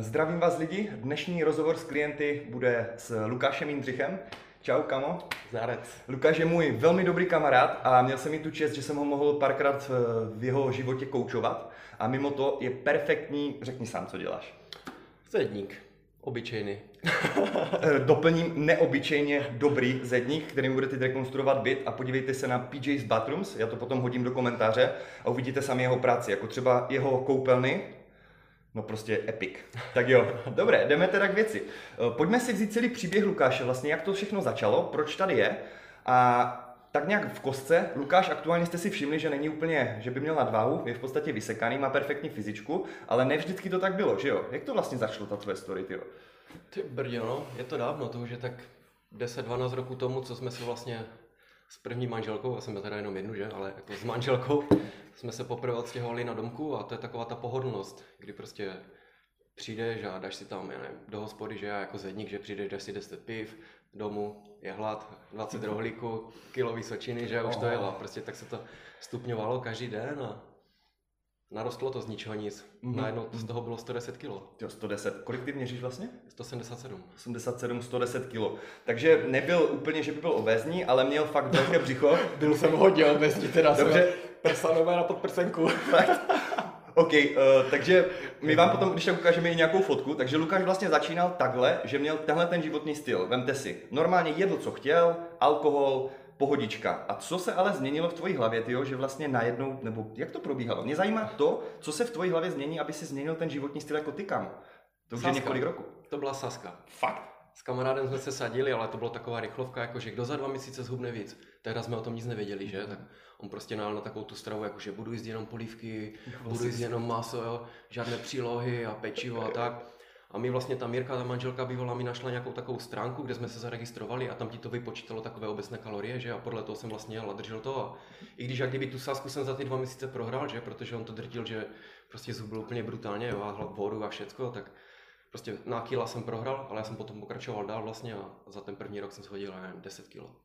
zdravím vás lidi. Dnešní rozhovor s klienty bude s Lukášem Jindřichem. Čau, kamo. Zárec. Lukáš je můj velmi dobrý kamarád a měl jsem mi tu čest, že jsem ho mohl párkrát v jeho životě koučovat. A mimo to je perfektní, řekni sám, co děláš. Zedník. Obyčejný. Eh, doplním neobyčejně dobrý zedník, kterým budete rekonstruovat byt a podívejte se na PJ's Bathrooms, já to potom hodím do komentáře a uvidíte sami jeho práci, jako třeba jeho koupelny, No prostě epic. Tak jo, dobré, jdeme teda k věci. Eh, pojďme si vzít celý příběh Lukáše, vlastně jak to všechno začalo, proč tady je a tak nějak v kostce. Lukáš, aktuálně jste si všimli, že není úplně, že by měl nadváhu, je v podstatě vysekaný, má perfektní fyzičku, ale ne vždycky to tak bylo, že jo? Jak to vlastně začalo, ta tvoje story, ty Ty brdě, no, je to dávno, to už je tak 10-12 roku tomu, co jsme se vlastně s první manželkou, já jsem měl teda jenom jednu, že, ale jako s manželkou, jsme se poprvé odstěhovali na domku a to je taková ta pohodlnost, kdy prostě přijdeš a dáš si tam, já nevím, do hospody, že já jako zedník, že přijdeš, dáš si 10 piv, domů, je hlad, 20 rohlíků, kilo vysočiny, že už to jelo. Prostě tak se to stupňovalo každý den a narostlo to z ničeho nic. Mm-hmm. Najednou z toho bylo 110 kg. Jo, 110. Kolik ty měříš vlastně? 177. 87, 110 kg. Takže nebyl úplně, že by byl obézní, ale měl fakt velké břicho. byl jsem hodně obézní, teda Dobře. prsanové na podprsenku. OK, uh, takže my vám potom, když tak ukážeme i nějakou fotku, takže Lukáš vlastně začínal takhle, že měl tenhle ten životní styl. Vemte si, normálně jedl, co chtěl, alkohol, pohodička. A co se ale změnilo v tvojí hlavě, tyjo, že vlastně najednou, nebo jak to probíhalo? Mě zajímá to, co se v tvojí hlavě změní, aby si změnil ten životní styl jako ty kam. To už Saska. je několik roku. To byla Saska. Fakt? S kamarádem jsme se sadili, ale to byla taková rychlovka, jako že kdo za dva měsíce zhubne víc. Tehdy jsme o tom nic nevěděli, že? Tak on prostě nál na takovou tu stravu, jako že budu jíst jenom polívky, budu jíst jenom maso, jo? žádné přílohy a pečivo a tak. A my vlastně ta Mirka, ta manželka bývala, mi našla nějakou takovou stránku, kde jsme se zaregistrovali a tam ti to vypočítalo takové obecné kalorie, že a podle toho jsem vlastně jel a držel to. A i když jak kdyby tu sásku jsem za ty dva měsíce prohrál, že, protože on to drtil, že prostě zhubil úplně brutálně, jo, a vodu a všecko, tak prostě na kila jsem prohrál, ale já jsem potom pokračoval dál vlastně a za ten první rok jsem shodil, nevím, 10 kilo.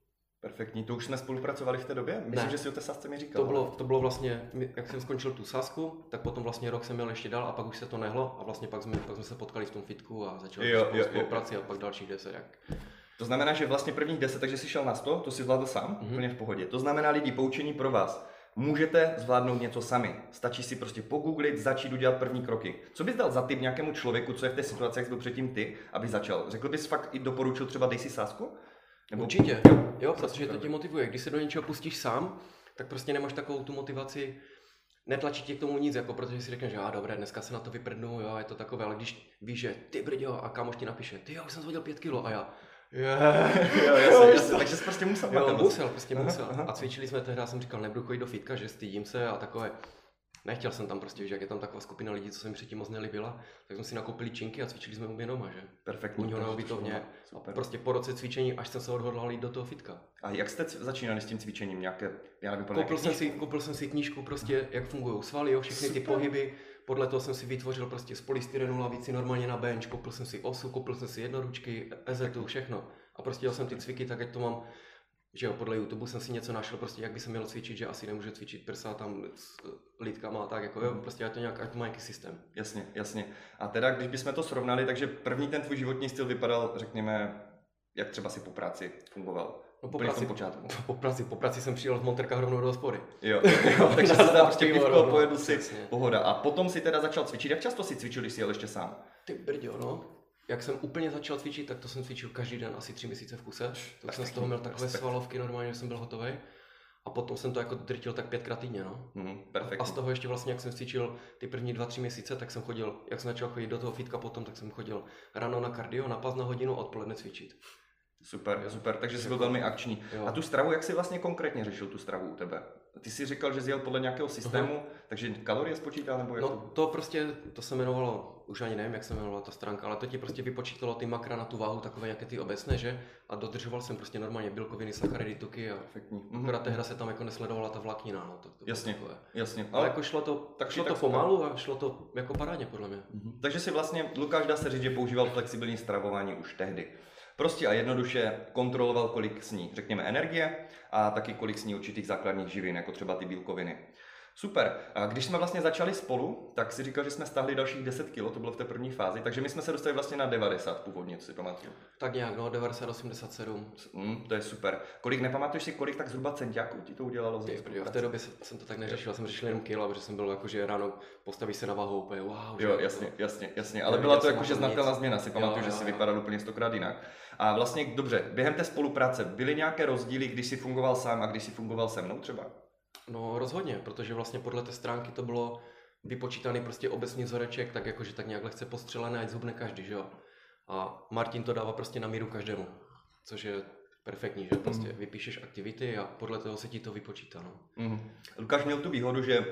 Perfektní, to už jsme spolupracovali v té době? Myslím, ne. že si o té sásce mi říkal. To bylo, to bylo vlastně, jak jsem skončil tu sásku, tak potom vlastně rok jsem měl ještě dál a pak už se to nehlo a vlastně pak jsme, pak jsme se potkali v tom fitku a začali jo, jo, spolupráci a pak dalších deset. Jak... To znamená, že vlastně prvních deset, takže jsi šel na 100, to si zvládl sám, mm-hmm. úplně v pohodě. To znamená lidi, poučení pro vás. Můžete zvládnout něco sami. Stačí si prostě pogooglit, začít udělat první kroky. Co bys dal za tip nějakému člověku, co je v té situaci, jak byl předtím ty, aby začal? Řekl bys fakt i doporučil třeba dej si sásku? Nebo... Určitě, jo, protože to tě motivuje. Když se do něčeho pustíš sám, tak prostě nemáš takovou tu motivaci, netlačí tě k tomu nic, jako protože si řekneš, že ah, dobré, dneska se na to vyprdnu, jo, je to takové, ale když víš, že ty brďo, a kámoš ti napíše, ty jo, už jsem zhodil pět kilo a já, Yeah. jo, jasně, jasně, takže jsi prostě musel. Jo, musel, prostě musel. Aha, aha. A cvičili jsme tehdy, jsem říkal, nebudu chodit do fitka, že stydím se a takové. Nechtěl jsem tam prostě, že jak je tam taková skupina lidí, co se mi předtím moc nelíbila, tak jsme si nakoupili činky a cvičili jsme u doma, že? Perfektní. U něho na ubytovně. Prostě po roce cvičení, až jsem se odhodlal jít do toho fitka. A jak jste začínali s tím cvičením? Nějaké, já nevím, koupil, jsem si, koupil jsem si knížku prostě, jak fungují svaly, jo, všechny Super. ty pohyby. Podle toho jsem si vytvořil prostě z polystyrenu lavici normálně na bench, koupil jsem si osu, koupil jsem si jednoručky, ezetu, všechno. A prostě dělal jsem ty cviky tak, jak to mám že jo, podle YouTube jsem si něco našel, prostě jak by se mělo cvičit, že asi nemůže cvičit prsa tam s lidkama a tak, jako jo, mhm. prostě je to nějak, to má nějaký systém. Jasně, jasně. A teda, když bychom to srovnali, takže první ten tvůj životní styl vypadal, řekněme, jak třeba si po práci fungoval? No po práci, počátku. Po, práci, po práci jsem přijel v Monterkách rovnou do hospody. Jo, jo takže se dá prostě pivko, pojedl si, pohoda. A potom si teda začal cvičit. Jak často si cvičil, když jsi jel ještě sám? Ty brďo, no jak jsem úplně začal cvičit, tak to jsem cvičil každý den asi tři měsíce v kuse. Tak jsem z toho měl takové respekt. svalovky normálně, že jsem byl hotový. A potom jsem to jako drtil tak pětkrát týdně, no. Mm, a z toho ještě vlastně, jak jsem cvičil ty první dva, tři měsíce, tak jsem chodil, jak jsem začal chodit do toho fitka potom, tak jsem chodil ráno na kardio, na pas na hodinu a odpoledne cvičit. Super, super, takže jsi byl jako- velmi akční. Jo. A tu stravu, jak jsi vlastně konkrétně řešil tu stravu u tebe? Ty jsi říkal, že jsi jel podle nějakého systému, uh-huh. takže kalorie spočítal nebo jak No to? to prostě, to se jmenovalo, už ani nevím, jak se jmenovala ta stránka, ale to ti prostě vypočítalo ty makra na tu váhu, takové nějaké ty obecné, že? A dodržoval jsem prostě normálně bílkoviny, sacharidy, tuky a Perfektní. akorát tehda se tam jako nesledovala ta vláknina, no. To, to jasně, takové. jasně. Ale, ale jako šlo to, tak šlo to pomalu a šlo to jako parádně podle mě. Uh-huh. Takže si vlastně, Lukáš dá se říct, že používal flexibilní stravování už tehdy. Prostě a jednoduše kontroloval, kolik sní, řekněme, energie a taky kolik sní určitých základních živin, jako třeba ty bílkoviny. Super. A když jsme vlastně začali spolu, tak si říkal, že jsme stáhli dalších 10 kg, to bylo v té první fázi, takže my jsme se dostali vlastně na 90 původně, co si pamatuju. Tak nějak, no, 90, 87. Mm, to je super. Kolik, nepamatuješ si, kolik tak zhruba centiáků ti to udělalo? Ty, v té době jsem to tak neřešil, jsem řešil jenom kilo, protože jsem byl jako, že ráno postaví se na váhu úplně, wow. že Jo, jako- jasně, jasně, jasně, ale byla to tom nic. znatelná změna, si pamatuju, že si vypadal úplně stokrát jinak. A vlastně, dobře, během té spolupráce byly nějaké rozdíly, když jsi fungoval sám a když jsi fungoval se mnou třeba? No rozhodně, protože vlastně podle té stránky to bylo vypočítaný prostě obecný vzoreček, tak jakože tak nějak lehce postřelené, ať zhubne každý, že jo. A Martin to dává prostě na míru každému, což je perfektní, že prostě Mhm. vypíšeš aktivity a podle toho se ti to vypočítá, no. Mhm. Lukáš měl tu výhodu, že uh,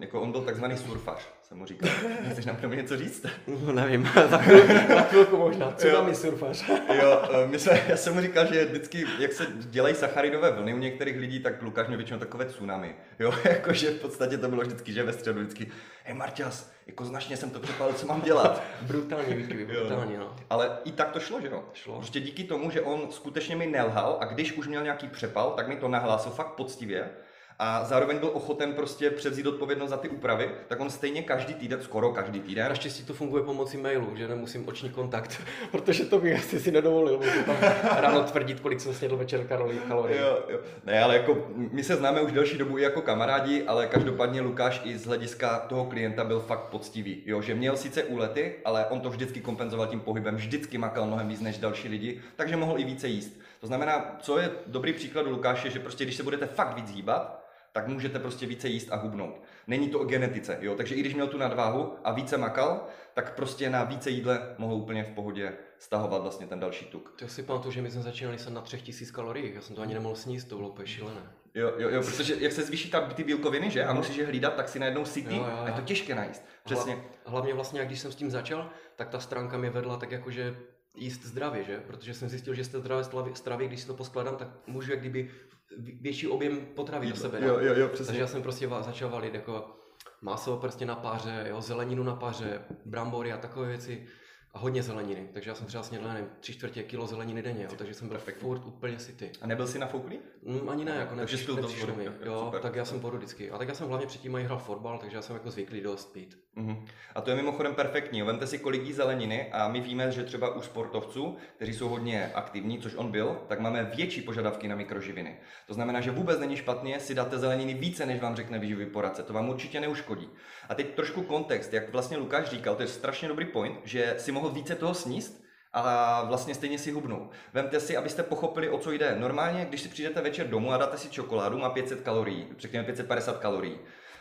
jako on byl takzvaný surfař, jsem mu říkal. Chceš nám k tomu něco říct? No nevím, za chvilku, za chvilku možná, co Jo. tam surfař? Jo, eh, my jsme, já jsem mu říkal, že vždycky, jak se dělají sacharidové vlny u některých lidí, tak Lukáš měl většinou takové tsunami. Jo, jakože v podstatě to bylo vždycky, že ve středu vždycky, hej Marťas, jako značně jsem to přepálil, co mám dělat? Brutální výkyvy, Jo. brutální, no. Ale i tak to šlo, že jo? Šlo. Prostě díky tomu, že on skutečně mi nelhal a když už měl nějaký přepal, tak mi to nahlásil fakt poctivě a zároveň byl ochoten prostě převzít odpovědnost za ty úpravy, tak on stejně každý týden, skoro každý týden, Naštěstí to funguje pomocí mailu, že nemusím oční kontakt, protože to bych asi si nedovolil, můžu tam ráno tvrdit, kolik jsem snědl večer kalorií. Jo, jo. Ne, ale jako my se známe už delší dobu i jako kamarádi, ale každopádně Lukáš i z hlediska toho klienta byl fakt poctivý. Jo, že měl sice úlety, ale on to vždycky kompenzoval tím pohybem, vždycky makal mnohem víc než další lidi, takže mohl i více jíst. To znamená, co je dobrý příklad u Lukáše, že prostě když se budete fakt víc hýbat, tak můžete prostě více jíst a hubnout. Není to o genetice, jo? takže i když měl tu nadváhu a více makal, tak prostě na více jídle mohl úplně v pohodě stahovat vlastně ten další tuk. To si pamatuju, že my jsme začínali se na třech tisíc kaloriích, já jsem to ani nemohl sníst, to bylo úplně šílené. Jo, jo, jo, protože jak se zvýší ta, ty bílkoviny, že? A musíš je hlídat, tak si najednou sytý Jo, jo, a je to jo. těžké najíst. Přesně. Hla, hlavně vlastně, jak když jsem s tím začal, tak ta stránka mě vedla tak jakože jíst zdravě, že? Protože jsem zjistil, že z té zdravé stravy, když si to poskladám, tak můžu jak kdyby větší objem potravy do sebe. Jo, jo, jo, Takže přesně. já jsem prostě začal valit jako maso prostě na páře, jo, zeleninu na páře, brambory a takové věci a hodně zeleniny. Takže já jsem třeba snědl, nevím, tři čtvrtě kilo zeleniny denně, jo, takže jsem byl Perfektní. furt úplně syty. A nebyl jsi nafouklý? Mm, ani ne, jako Takže jsi byl nepřišlo mi. jo, super, tak já jsem poru vždycky. A tak já jsem hlavně předtím i hrál fotbal, takže já jsem jako zvyklý dost pít. Mhm. A to je mimochodem perfektní. Vemte si, kolik jí zeleniny a my víme, že třeba u sportovců, kteří jsou hodně aktivní, což on byl, tak máme větší požadavky na mikroživiny. To znamená, že vůbec není špatně si dáte zeleniny více, než vám řekne výživový poradce. To vám určitě neuškodí. A teď trošku kontext, jak vlastně Lukáš říkal, to je strašně dobrý point, že si mohl více toho sníst, a vlastně stejně si hubnou. Vemte si, abyste pochopili, o co jde. Normálně, když si přijdete večer domů a dáte si čokoládu, má 500 kalorií, řekněme 550 kalorií.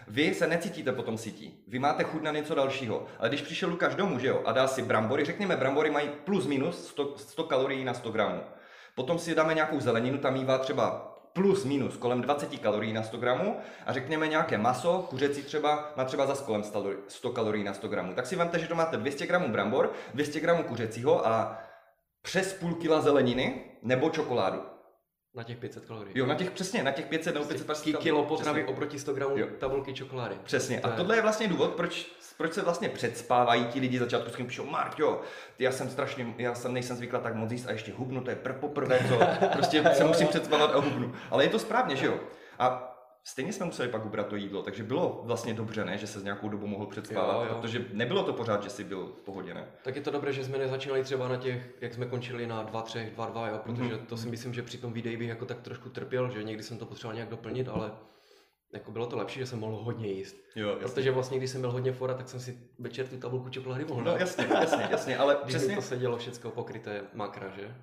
Vy se necítíte potom sytí. Vy máte chuť na něco dalšího. Ale když přišel Lukáš domů, že jo, a dá si brambory, řekněme, brambory mají plus minus 100, 100 kalorií na 100 gramů. Potom si dáme nějakou zeleninu, tam mívá třeba plus minus kolem 20 kalorií na 100 gramů a řekněme nějaké maso, kuřecí třeba, má třeba za kolem 100 kalorií na 100 gramů. Tak si vemte, že to máte 200 gramů brambor, 200 gramů kuřecího a přes půl kila zeleniny nebo čokoládu. Na těch 500 kalorií. Jo, na těch přesně, na těch 500 nebo 550 Ki- kilo kalorií. potravy Přesně. oproti 100 gramů Jo. tabulky čokolády. Přesně. To A je- tohle je vlastně důvod, proč, proč se vlastně předspávají ti lidi začátku, s kým píšou, Marťo, ty, já jsem strašně, já jsem nejsem zvyklá tak moc jíst a ještě hubnu, to je pr- poprvé, co prostě se musím předspávat a hubnu. Ale je to správně, že jo? A stejně jsme museli pak ubrat to jídlo, takže bylo vlastně dobře, ne, že se z nějakou dobu mohl předspávat, Jo, jo. protože nebylo to pořád, že jsi byl v pohodě, ne? Tak je to dobré, že jsme nezačínali třeba na těch, jak jsme končili na 2, 3, 2, 2, jo, protože Mhm. to si myslím, že při tom videu bych jako tak trošku trpěl, že někdy jsem to potřeboval nějak doplnit, ale jako bylo to lepší, že jsem mohl hodně jíst. Jo, Protože vlastně, když jsem byl hodně fora, tak jsem si večer tu tabulku čokolády mohl No jasně, jasně, jasně, ale Když přesně, to sedělo všechno pokryté makra, že?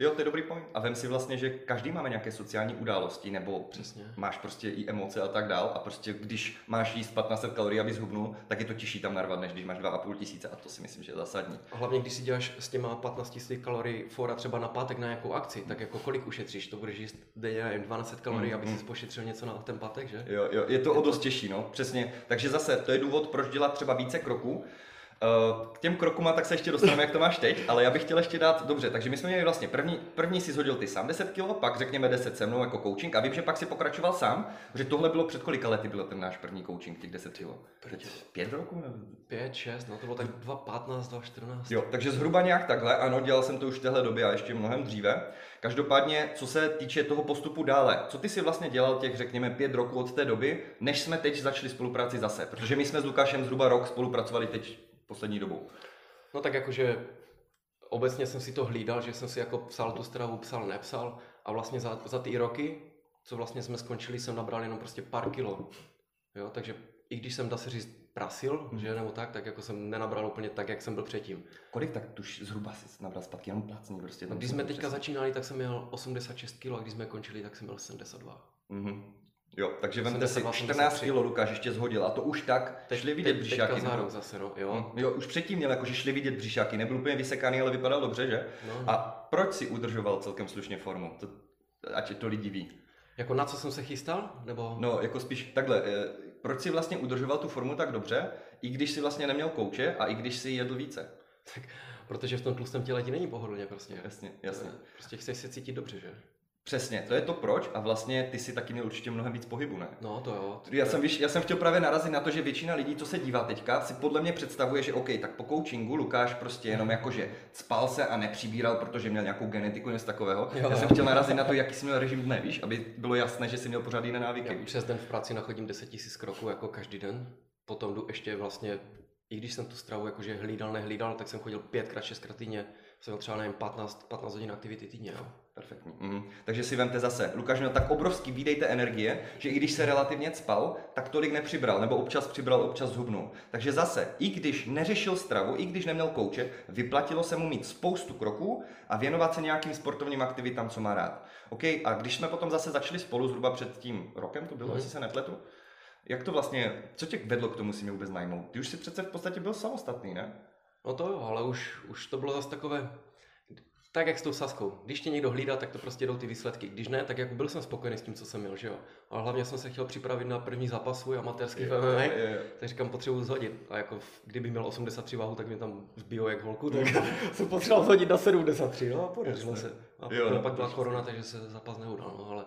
Jo, to je dobrý point. A vem si vlastně, že každý máme nějaké sociální události, nebo Přesně. máš prostě i emoce a tak dál a prostě když máš jíst 1500 kalorií, aby zhubnul, tak je to těžší tam narvat, než když máš 2,5 tisíce a to si myslím, že je zásadní. A hlavně, když si děláš s těma 15 000 kalorií fora třeba na pátek na nějakou akci, tak jako kolik ušetříš? To budeš jíst denně nevím, 12 kalorií, Mm, aby si pošetřil něco na ten pátek, že? Jo, jo, je to o dost těžší, no, přesně. Takže zase to je důvod, proč dělat třeba více kroků. Uh, k těm krokům tak se ještě dostaneme, jak to máš teď, ale já bych chtěl ještě dát, dobře, takže my jsme měli vlastně první, první si zhodil ty sám 10 kg, pak řekněme 10 se mnou jako coaching a vím, že pak si pokračoval sám, že tohle bylo před kolika lety byl ten náš první coaching, těch 10 kg? Pět roků? Nebo? Pět, šest, no to bylo tak 2.15, 2.14. Jo, takže zhruba nějak takhle, ano, dělal jsem to už v téhle době a ještě mnohem dříve. Každopádně, co se týče toho postupu dále, co ty si vlastně dělal těch, řekněme, pět roků od té doby, než jsme teď začali spolupráci zase? Protože my jsme s Lukášem zhruba rok spolupracovali teď poslední dobou. No tak jakože obecně jsem si to hlídal, že jsem si jako psal tu stravu, psal, nepsal a vlastně za, za ty roky, co vlastně jsme skončili, jsem nabral jenom prostě pár kilo. Jo, takže i když jsem, dá se říct, prasil, hmm. že nebo tak, tak jako jsem nenabral úplně tak, jak jsem byl předtím. Kolik tak tuž zhruba si nabral zpátky, jenom plácní prostě? No, když jsme teďka přesně. začínali, tak jsem měl 86 kg a když jsme končili, tak jsem měl 72. Mm-hmm. Jo, takže vemte si 14 kg Lukáš ještě zhodil a to už tak teď, šli vidět břišáky. Teďka za rok zase, no, jo. Hm, jo, už předtím měl jakože šli vidět břišáky, nebyl úplně vysekaný, ale vypadal dobře, že? No. A proč si udržoval celkem slušně formu? To, ať to lidi ví. Jako na co jsem se chystal? Nebo... No, jako spíš takhle, eh, proč si vlastně udržoval tu formu tak dobře, i když si vlastně neměl kouče a i když si jedl více? Tak, protože v tom tlustém těle ti není pohodlně prostě. Jasně, jasně. Prostě chceš se cítit dobře, že? Přesně, to je to proč a vlastně ty si taky měl určitě mnohem víc pohybu, ne? No to jo. Já jsem, já jsem chtěl právě narazit na to, že většina lidí, co se dívá teďka, si podle mě představuje, že OK, tak po coachingu Lukáš prostě jenom jakože spal se a nepřibíral, protože měl nějakou genetiku, něco takového. Jo, já jsem chtěl narazit na to, jaký jsi měl režim dne, víš, aby bylo jasné, že jsi měl pořád jiné návyky. Já přes den v práci nachodím 10 000 kroků jako každý den, potom jdu ještě vlastně i když jsem tu stravu jakože hlídal, nehlídal, tak jsem chodil pětkrát, šestkrát týdně, jsem třeba nevím, 15, 15 hodin aktivity týdně. Jo. Perfektní. Mm. Takže si vemte zase, Lukáš měl tak obrovský výdej té energie, že i když se relativně spal, tak tolik nepřibral, nebo občas přibral, občas zhubnul. Takže zase, i když neřešil stravu, i když neměl kouče, vyplatilo se mu mít spoustu kroků a věnovat se nějakým sportovním aktivitám, co má rád. OK, a když jsme potom zase začali spolu zhruba před tím rokem, to bylo, mm. jestli se nepletu, jak to vlastně, co tě vedlo k tomu si mě vůbec najmout? Ty už si přece v podstatě byl samostatný, ne? No to jo, ale už, už to bylo zase takové, tak jak s tou saskou. Když tě někdo hlídá, tak to prostě jdou ty výsledky. Když ne, tak jako byl jsem spokojený s tím, co jsem měl, že jo. Ale hlavně jsem se chtěl připravit na první zápas svůj amatérský v MMA, tak říkám, potřebuji zhodit. A jako kdyby měl 83 váhu, tak mě tam zbijou jak holku, tak jsem potřeboval zhodit na 73, no a podařilo se. A jo, pak byla korona, takže se zápas neudal, no ale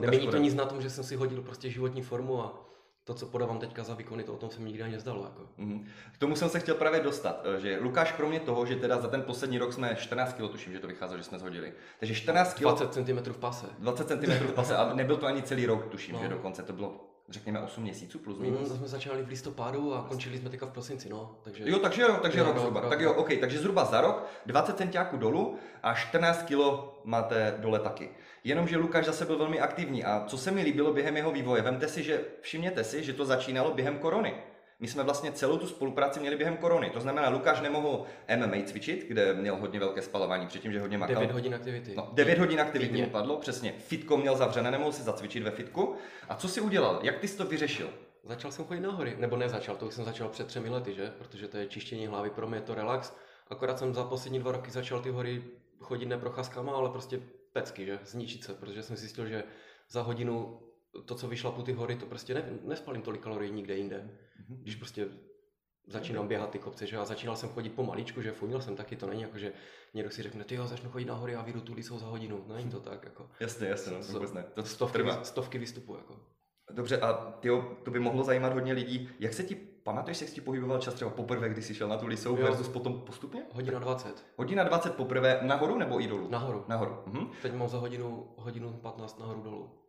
nemění to nic na tom, že jsem si hodil prostě životní formu a to, co podávám teďka za výkony, to o tom se mi nikdy ani nezdalo. Jako. Mm-hmm. K tomu jsem se chtěl právě dostat, eh, že Lukáš kromě toho, že teda za ten poslední rok jsme 14 kg, tuším, že to vycházelo, že jsme zhodili. Takže 14 kg. 20 cm v pase. 20 cm v pase a nebyl to ani celý rok, tuším, no. že dokonce to bylo řekněme 8 měsíců plus minus. Mm, to jsme začali v listopadu a končili jsme teďka v prosinci, no. Takže... Jo, takže jo, takže jo, rok, zhruba. Rok, tak jo, OK, takže zhruba za rok 20 centiáků dolů a 14 kg máte dole taky. Jenomže Lukáš zase byl velmi aktivní a co se mi líbilo během jeho vývoje, vemte si, že všimněte si, že to začínalo během korony. My jsme vlastně celou tu spolupráci měli během korony. To znamená, Lukáš nemohl MMA cvičit, kde měl hodně velké spalování, předtím, že hodně makal. 9 hodin aktivity. No, 9 hodin aktivity mu padlo, přesně. Fitko měl zavřené, nemohl si zacvičit ve fitku. A co si udělal? Jak ty jsi to vyřešil? Začal jsem chodit na hory, nebo nezačal, to už jsem začal před třemi lety, že? Protože to je čištění hlavy, pro mě je to relax. Akorát jsem za poslední dva roky začal ty hory chodit ne procházkama, ale prostě pecky, že? Zničit se, protože jsem zjistil, že za hodinu to, co vyšla po ty hory, to prostě ne, nespalím tolik kalorií nikde jinde. Mm-hmm. Když prostě začínám běhat ty kopce, že a začínal jsem chodit pomaličku, že funil jsem taky, to není jako, že někdo si řekne, ty jo, začnu chodit na hory a vyjdu tu jsou za hodinu, no, není to tak, jako. Jasně, jasně, no, vůbec ne. To stovky, trvá. stovky vystupů, jako. Dobře, a tyjo, to by mohlo zajímat hodně lidí. Jak se ti, pamatuješ, jak jsi ti pohyboval čas třeba poprvé, když jsi šel na tu lisou jo. versus potom postupně? Hodina 20. Hodina 20 poprvé, nahoru nebo i dolů? Nahoru. Nahoru. Mhm. Teď mám za hodinu, hodinu 15 nahoru dolů.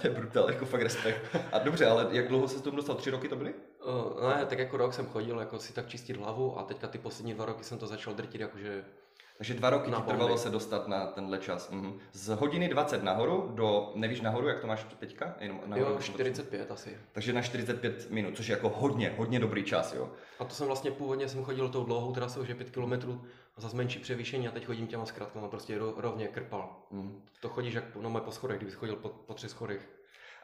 To je brutál, jako fakt respekt. A dobře, ale jak dlouho se tomu dostal? Tři roky to byly? Uh, ne, tak jako rok jsem chodil, jako si tak čistit hlavu a teďka ty poslední dva roky jsem to začal drtit, jakože takže dva roky ti trvalo se dostat na tenhle čas. Mhm. Z hodiny 20 nahoru do, nevíš nahoru, jak to máš teďka? Jenom nahoru, jo, 45 asi. Takže na 45 minut, což je jako hodně, hodně dobrý čas, jo. A to jsem vlastně původně jsem chodil tou dlouhou trasou, že 5 km a za menší převýšení a teď chodím těma zkrátkama, prostě rovně krpal. Mm. To chodíš jak no, po schodech, kdybys chodil po, po třech schodech.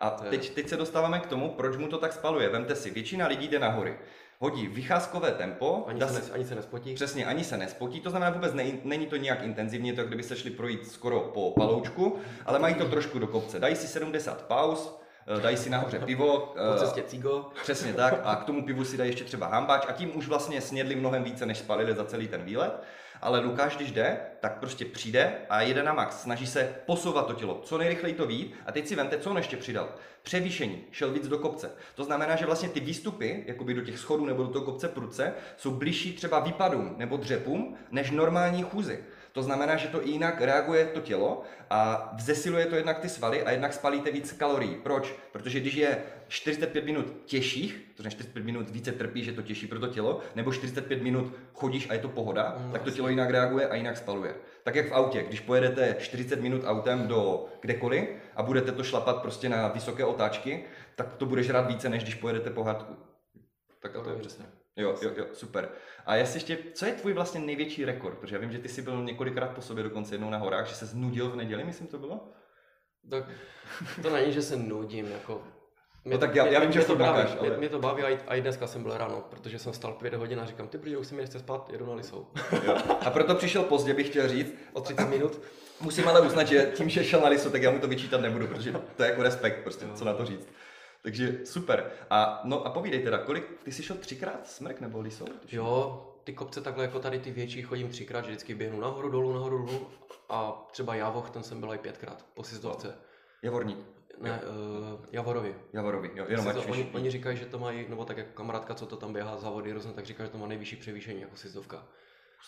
A teď, teď se dostáváme k tomu, proč mu to tak spaluje. Vemte si, většina lidí jde nahory hodí vycházkové tempo. Ani, se, ne, ani se nespotí. Přesně, ani se nespotí, to znamená vůbec ne, není to nějak intenzivní, to kdyby se šli projít skoro po paloučku, ale mají to trošku do kopce. Dají si 70 pauz, eh, dají si nahoře pivo. Po eh, cestě cigo. Přesně tak a k tomu pivu si dají ještě třeba hambač a tím už vlastně snědli mnohem více, než spalili za celý ten výlet. Ale Lukáš, když jde, tak prostě přijde a jede na max. Snaží se posouvat to tělo, co nejrychleji to vít. A teď si vente, co on ještě přidal. Převýšení, šel víc do kopce. To znamená, že vlastně ty výstupy, jakoby do těch schodů nebo do toho kopce prudce, jsou bližší třeba výpadům nebo dřepům, než normální chůzy. To znamená, že to i jinak reaguje to tělo a vzesiluje to jednak ty svaly a jednak spalíte víc kalorií. Proč? Protože když je 45 minut těžších, to znamená 45 minut více trpí, že to těžší pro to tělo, nebo 45 minut chodíš a je to pohoda, Mm, tak to tělo jinak reaguje a jinak spaluje. Tak jak v autě, když pojedete 40 minut autem do kdekoliv a budete to šlapat prostě na vysoké otáčky, tak to bude žrát více, než když pojedete pohádku. Tak to je přesně. Jo, jo, jo, super. A jestli ještě, co je tvůj vlastně největší rekord? Protože já vím, že ty jsi byl několikrát po sobě, dokonce jednou na horách, že se znudil v neděli, myslím to bylo? Tak to není, že se nudím, jako... No tak já- já vím, že mě to furt baví, ale- mě, mě, to baví a i, a i dneska jsem byl ráno, protože jsem stal pět hodin a říkám, ty protože už si mi nechce spát, jedu na Lisou. Jo. A proto přišel pozdě, bych chtěl říct. O 30 minut. Musím ale uznat, že tím, že šel na lisu, tak já mu to vyčítat nebudu, protože to je jako respekt, prostě, co na to říct. Takže super. A, no a povídej teda, kolik, ty jsi šel třikrát smrk nebo lisou? Jo, ty kopce takhle jako tady ty větší chodím třikrát, že vždycky běhnu nahoru, dolů, nahoru, dolů a třeba Javoch, ten jsem byl i pětkrát po Sizdovce. Javorník. Ne, uh, Javorovi. Javorovi, jo, jenom to, oni, oni, říkají, že to mají, nebo tak jako kamarádka, co to tam běhá závody různě, tak říká, že to má nejvyšší převýšení jako Sizdovka.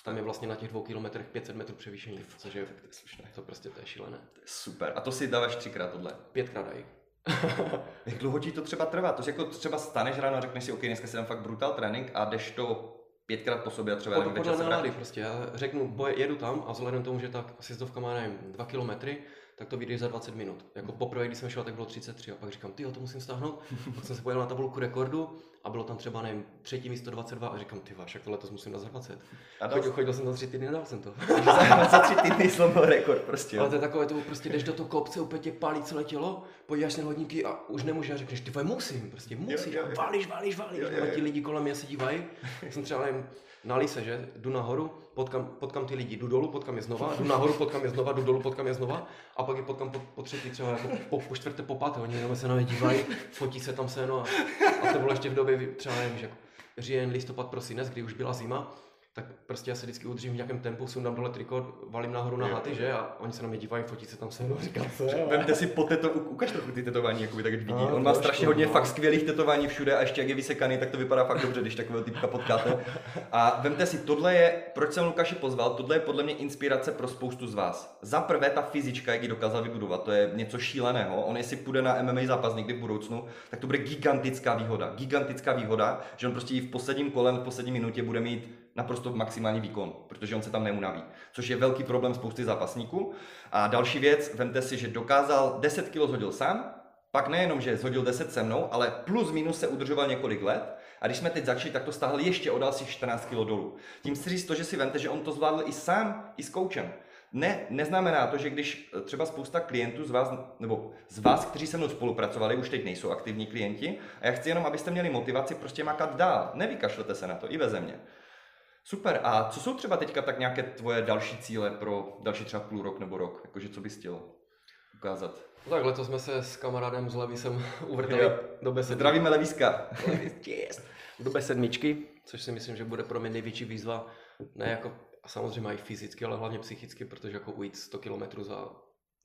Tam je vlastně na těch dvou kilometrech 500 metrů převýšení, což je, To je slušné. to prostě to je šílené. To je super. A to si dáváš třikrát tohle. Pětkrát dají. Jak dlouho ti to třeba trvá? To jako třeba staneš ráno a řekneš si, OK, dneska dám fakt brutal trénink a jdeš to pětkrát po sobě a třeba nevím, večer podle se nálady prostě. Já řeknu, boje, jedu tam a vzhledem k tomu, že ta sizdovka má, nevím, 2 kilometry, tak to vyjde za 20 minut. Jako poprvé, když jsem šel, tak bylo 33 a pak říkám, ty to musím stáhnout. pak jsem se pojel na tabulku rekordu a bylo tam třeba, nevím, třetí místo 22 a říkám, ty však to musím dát za 20. A dal Chodil, chodil jsem za tři týdny, dal jsem to. za, tři týdny zlomil rekord prostě. Ale Jo. to je takové, to prostě jdeš do toho kopce, úplně tě pálí celé tělo, podíváš na hodinky a už nemůžeš a řekneš, ty musím, prostě musíš, jo, jo. válíš, válíš, válíš. Jo, jo, A jo. ti lidi kolem mě se dívají, jsem třeba nevím, na lise, že, jdu nahoru, potkám, potkám ty lidi, jdu dolů, potkám je znova, jdu nahoru, potkám je znova, jdu dolů, potkám je znova a pak je potkám po, po třetí třeba jako po, po čtvrté, po páté, oni jenom se na mě dívají, fotí se tam se, no a, a to bylo ještě v době, třeba nevím, že jako říjen, listopad, prosinec, kdy už byla zima, tak prostě já se vždycky udržím v nějakém tempu, sundám dole triko, valím nahoru na haty, že? A oni se na mě dívají, fotí se tam se mnou, říkám, co je? Vemte si po teto, u- ukaž trochu ty tetování, jakoby tak vidí. No, On má strašně hodně no. fakt skvělých tetování všude a ještě jak je vysekaný, tak to vypadá fakt dobře, když takového typka potkáte. A vemte si, tohle je, proč jsem Lukáše pozval, tohle je podle mě inspirace pro spoustu z vás. Za prvé ta fyzička, jak ji dokázal vybudovat, to je něco šíleného. On jestli půjde na MMA zápas někdy v budoucnu, tak to bude gigantická výhoda. Gigantická výhoda, že on prostě v posledním kole, v poslední minutě bude mít naprosto maximální výkon, protože on se tam neunaví, což je velký problém spousty zápasníků. A další věc, vemte si, že dokázal 10 kg zhodil sám, pak nejenom, že zhodil 10 se mnou, ale plus minus se udržoval několik let. A když jsme teď začali, tak to stáhl ještě o dalších 14 kg dolů. Tím chci říct to, že si vemte, že on to zvládl i sám, i s koučem. Ne, neznamená to, že když eh, třeba spousta klientů z vás, nebo z vás, kteří se mnou spolupracovali, už teď nejsou aktivní klienti, a já chci jenom, abyste měli motivaci prostě makat dál. Nevykašlete se na to, i beze mě. Super, a co jsou třeba teďka tak nějaké tvoje další cíle pro další třeba půl rok nebo rok? Jakože co bys chtěl ukázat? No tak letos jsme se s kamarádem z Levisem uvrtali Jo. do B7. Zdravíme Levíska. Yes. Do B7, což si myslím, že bude pro mě největší výzva. Ne jako, a samozřejmě i fyzicky, ale hlavně psychicky, protože jako ujít 100 km za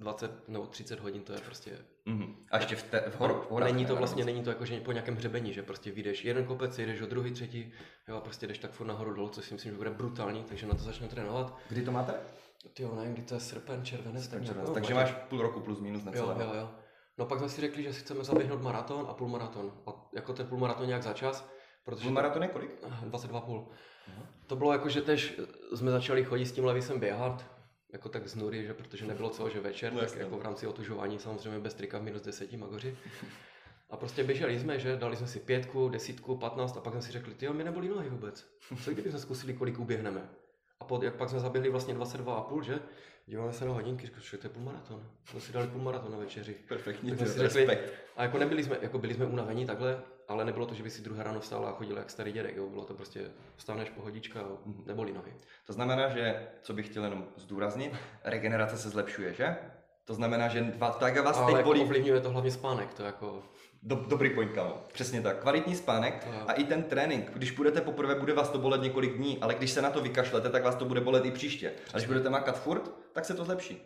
20 nebo 30 hodin, to je prostě... Mhm. A ještě v, te, v, hor, v horách. není to vlastně, není to jako, že po nějakém hřebení, že prostě vyjdeš jeden kopec, jdeš o druhý, třetí, jo, a prostě jdeš tak furt nahoru dolů, což si myslím, že bude brutální, takže na to začnu trénovat. Kdy to máte? Ty jo, nevím, kdy to je srpen, červenec, tak nějak, no, Takže máš půl roku plus minus Jo, necelé. jo, jo. No pak jsme si řekli, že si chceme zaběhnout maraton a půlmaraton. A jako ten půlmaraton nějak za čas, protože... Půl maraton je kolik? 22,5. To bylo jako, že tež jsme začali chodit s tím levisem běhat, jako tak z nury, že protože nebylo co, že večer, No tak jako v rámci otužování samozřejmě bez trika v minus 10 magoři. A prostě běželi jsme, že dali jsme si pětku, desítku, patnáct a pak jsme si řekli, ty mi nebolí nohy vůbec. Co kdybychom zkusili, kolik uběhneme? Pod, jak pak jsme zaběhli vlastně 22,5, že? Díváme se na hodinky, říkali, že to je půlmaraton. Jsme si dali půlmaraton na večeři. Perfektní, to si řekli, respekt. a jako nebyli jsme, jako byli jsme unavení takhle, ale nebylo to, že by si druhé ráno vstal a chodil jak starý dědek, jo. Bylo to prostě, vstaneš pohodička a Mhm. nebolí nohy. To znamená, že, co bych chtěl jenom zdůraznit, regenerace se zlepšuje, že? To znamená, že vás, tak vás Ale teď jako bolí ovlivňuje to hlavně spánek, to jako... Do, dobrý point, kamo. Přesně tak. Kvalitní spánek Jo. a i ten trénink. Když půjdete poprvé, bude vás to bolet několik dní, ale když se na to vykašlete, tak vás to bude bolet i příště. A když budete makat furt, tak se to zlepší.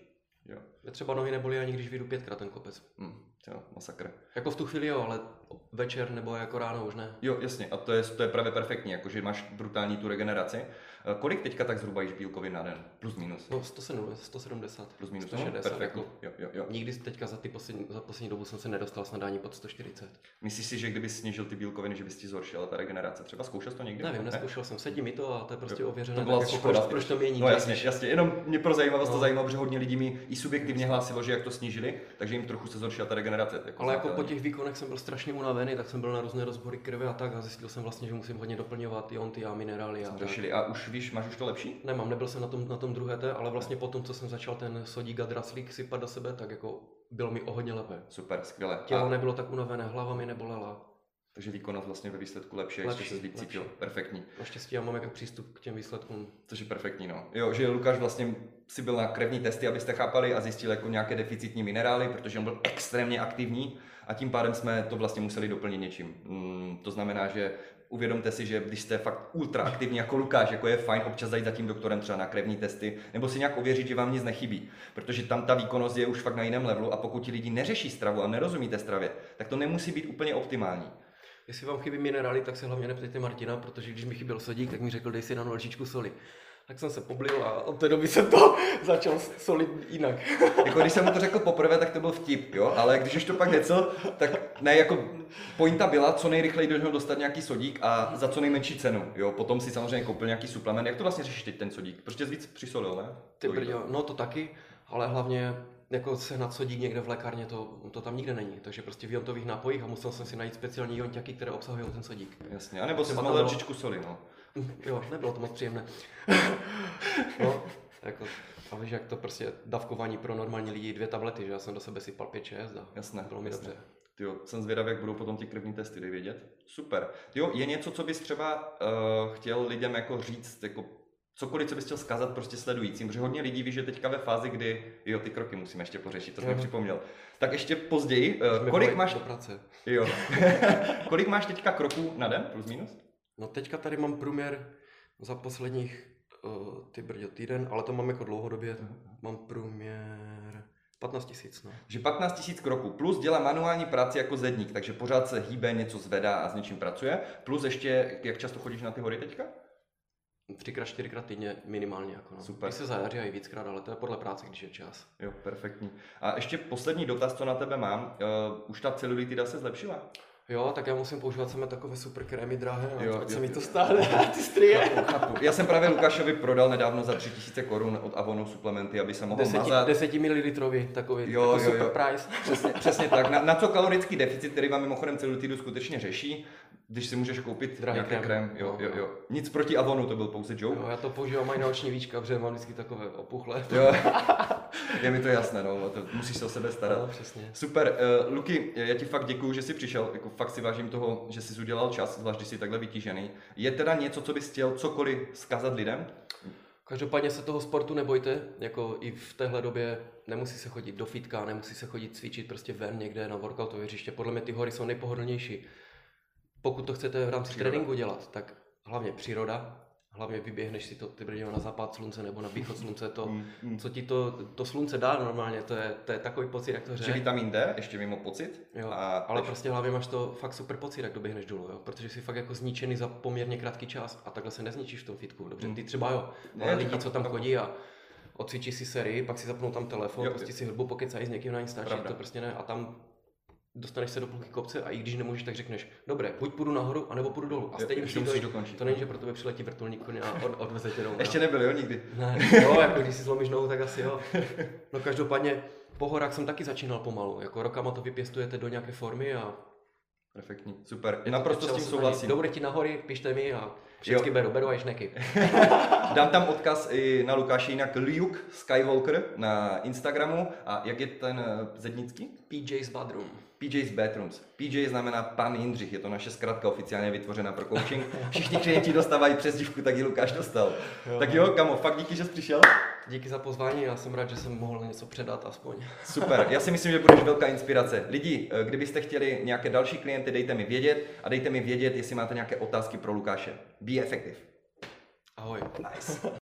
Jo. Mě třeba nohy nebolí ani když vyjdu pětkrát ten kopec. Hm, jo, masakr. Jako v tu chvíli jo, ale večer nebo jako ráno už ne. Jo, jasně, a to je, to je právě perfektní, jakože máš brutální tu regeneraci. Eh, Kolik teďka tak zhruba jíš bílkovin na den? Plus minus. No 170, 170. Plus minus, no, 160, perfektní. jako Jo, jo, jo. Nikdy teďka za, ty poslední, za poslední dobu jsem se nedostal snad ani pod 140. Myslíš si, že kdyby snížil ty bílkoviny, že bys ti zhoršila ta regenerace? Třeba zkoušel jsi to někdy? Nevím, Ne? neskoušel jsem, sedí mi to a to je prostě Jo. ověřené. To tak byla jako škoda. proč, proč to mění? No jasně, jasně. Jenom mě pro zajímavost to No. zajímalo, protože hodně lidí mi i subjektivně hlásilo, že jak to snížili, takže jim trochu se zhoršila ta regenerace. Jako Ale jako po těch výkonech jsem byl strašně unavený, tak jsem byl na různé rozbory krve a tak a zjistil jsem vlastně, že musím hodně doplňovat ionty a minerály a tak. A už víš, máš už to lepší? Nemám, nebyl jsem na tom, na tom druhé té, ale vlastně po tom, co jsem začal ten sodík a draslík sypat do sebe, tak jako bylo mi o hodně lépe. Super, skvěle. Tělo A, nebylo tak unavené, hlava mi nebolela. takže výkonnost vlastně ve výsledku lepší, a ještě Lepší, se víc cítil. lepší. Perfektní. Naštěstí já mám jako přístup k těm výsledkům. Což je perfektní, no. Jo, že Lukáš vlastně si byl na krevní testy, abyste chápali, a zjistil jako nějaké deficitní minerály, protože on byl extrémně aktivní a tím pádem jsme to vlastně museli doplnit něčím. Mm, to znamená, že uvědomte si, že když jste fakt ultra aktivní jako Lukáš, jako je fajn občas zajít za tím doktorem třeba na krevní testy, nebo si nějak ověřit, že vám nic nechybí, protože tam ta výkonnost je už fakt na jiném levelu a pokud ti lidi neřeší stravu a nerozumí té stravě, tak to nemusí být úplně optimální. Jestli vám chybí minerály, tak se hlavně neptejte Martina, protože když mi chyběl sodík, tak mi řekl, dej si na lžičku soli. Tak jsem se poblil a od té doby jsem to začal solit jinak. Jako když jsem mu to řekl poprvé, tak to byl vtip, jo, ale když už to pak něco, tak ne, jako pointa byla co nejrychleji do něho dostat nějaký sodík a za co nejmenší cenu, jo, potom si samozřejmě koupil nějaký suplement. Jak to vlastně řešíš teď ten sodík? Prostě víc přisolil, ne? Ty brďo, no to taky, ale hlavně jako sehnat sodík někde v lékárně, to, to tam nikde není. Takže prostě v jontových nápojích a musel jsem si najít speciální jonťaky, které obsahují ten sodík. Jasně, a nebo si Třeba to zmalil bylo- lžičku soli, no. Jo, nebylo to moc příjemné. no, jako, a víš, jak to prostě dávkování pro normální lidi, dvě tablety, že já jsem do sebe sypal 5-6 a Jasné, bylo mi jasné. dobře. Jo, jsem zvědavý, jak budou potom ty krevní testy, dej vědět. Super. Jo, je něco, co bys třeba uh, chtěl lidem jako říct, jako cokoliv, co bys chtěl zkázat prostě sledujícím, protože hodně lidí ví, že teďka ve fázi, kdy, jo, ty kroky musíme ještě pořešit, to jsem Jo. připomněl. Tak ještě později, uh, kolik máš, do práce. jo, kolik máš teďka kroků na den, plus minus? No teďka tady mám průměr za posledních, uh, ty brďo, týden, ale to mám jako dlouhodobě, mám průměr 15 tisíc, no. Že 15 000 kroků, plus dělá manuální práci jako zedník, takže pořád se hýbe, něco zvedá a s něčím pracuje, plus ještě, jak často chodíš na ty hory teďka? Třikrát, čtyřikrát týdně minimálně, jako no. Super. Když se zajaří i víckrát, ale to je podle práce, když je čas. Jo, perfektní. A ještě poslední dotaz, co na tebe mám. Uh, už ta celulitida se zlepšila? Jo, tak já musím používat samé takové super krémy drahé, Jo, jo, ať se jo, mi jo. to stále, ty strie. Chápu, chápu. Já jsem právě Lukášovi prodal nedávno za 3000 korun od Avonu suplementy, aby se mohl 10, mazat. 10 ml takový, Jo, jako jo, super jo. price. Přesně, přesně tak. Na, na co kalorický deficit, který vám mimochodem celulitidu skutečně řeší, když si můžeš koupit Drahý nějaký krém. krém. Jo, jo, jo. Nic proti Avonu, to byl pouze joke. Jo, já to používám i na oční víčka, protože mám vždycky takové opuchlé. Jo, je mi to jasné, no, to musíš se o sebe starat. No, přesně. Super, uh, Luky, já ti fakt děkuju, že jsi přišel, jako fakt si vážím toho, že jsi udělal čas, zvlášť když jsi takhle vytížený. Je teda něco, co bys chtěl cokoliv zkazat lidem? Každopádně se toho sportu nebojte, jako i v téhle době nemusí se chodit do fitka, nemusí se chodit cvičit prostě ven někde na workoutové hřiště. Podle mě ty hory jsou nejpohodlnější. Pokud to chcete v rámci Příroda. tréninku dělat, tak hlavně příroda, hlavně vyběhneš si to ty brděho na západ slunce nebo na východ slunce, to, Mm, mm. co ti to, to slunce dá normálně, to je, to je takový pocit, jak to Že hře. vitamin D, ještě mimo pocit. Jo, a ale tež- prostě hlavně máš to fakt super pocit, jak doběhneš dolů, jo? protože jsi fakt jako zničený za poměrně krátký čas a takhle se nezničíš v tom fitku. Dobře, ty třeba jo, Ne, ale to lidi, co tam chodí a odcvičí si sérii, pak si zapnou tam telefon, Jo, prostě jo. si hudbu pokecají s někým na Instači, to prostě ne a tam dostaneš se do půlky kopce a i když nemůžeš, tak řekneš, dobré, buď půjdu nahoru, anebo půjdu dolů. A stejně musíš dojít. dokončit. To není, že pro tebe přiletí vrtulník koně a od, odveze tě dolů. Ještě jo. nebyl, jo, nikdy. Ne, jo, jako když si zlomíš nohu, tak asi jo. No každopádně po horách jsem taky začínal pomalu. Jako rokama to vypěstujete do nějaké formy a Perfektní, super. je to Naprosto s tím souhlasím. Bude ti nahory, pište mi a Vždycky beru, beru i šneky. Dám tam odkaz i na Lukáše, jinak Luke Skywalker na Instagramu. A jak je ten eh, zednický? PJ's Badroom. PJ's Bathrooms. PJ znamená pan Jindřich, je to naše zkratka oficiálně vytvořená pro coaching. Všichni klienti dostávají přezdívku, tak ji Lukáš dostal. Jo. tak jo, kamo, fakt díky, že jsi přišel. Díky za pozvání, já jsem rád, že jsem mohl něco předat aspoň. Super, já si myslím, že budeš velká inspirace. Lidi, eh, kdybyste chtěli nějaké další klienty, dejte mi vědět a dejte mi vědět, jestli máte nějaké otázky pro Lukáše. Be effective. Ahoj. Nice.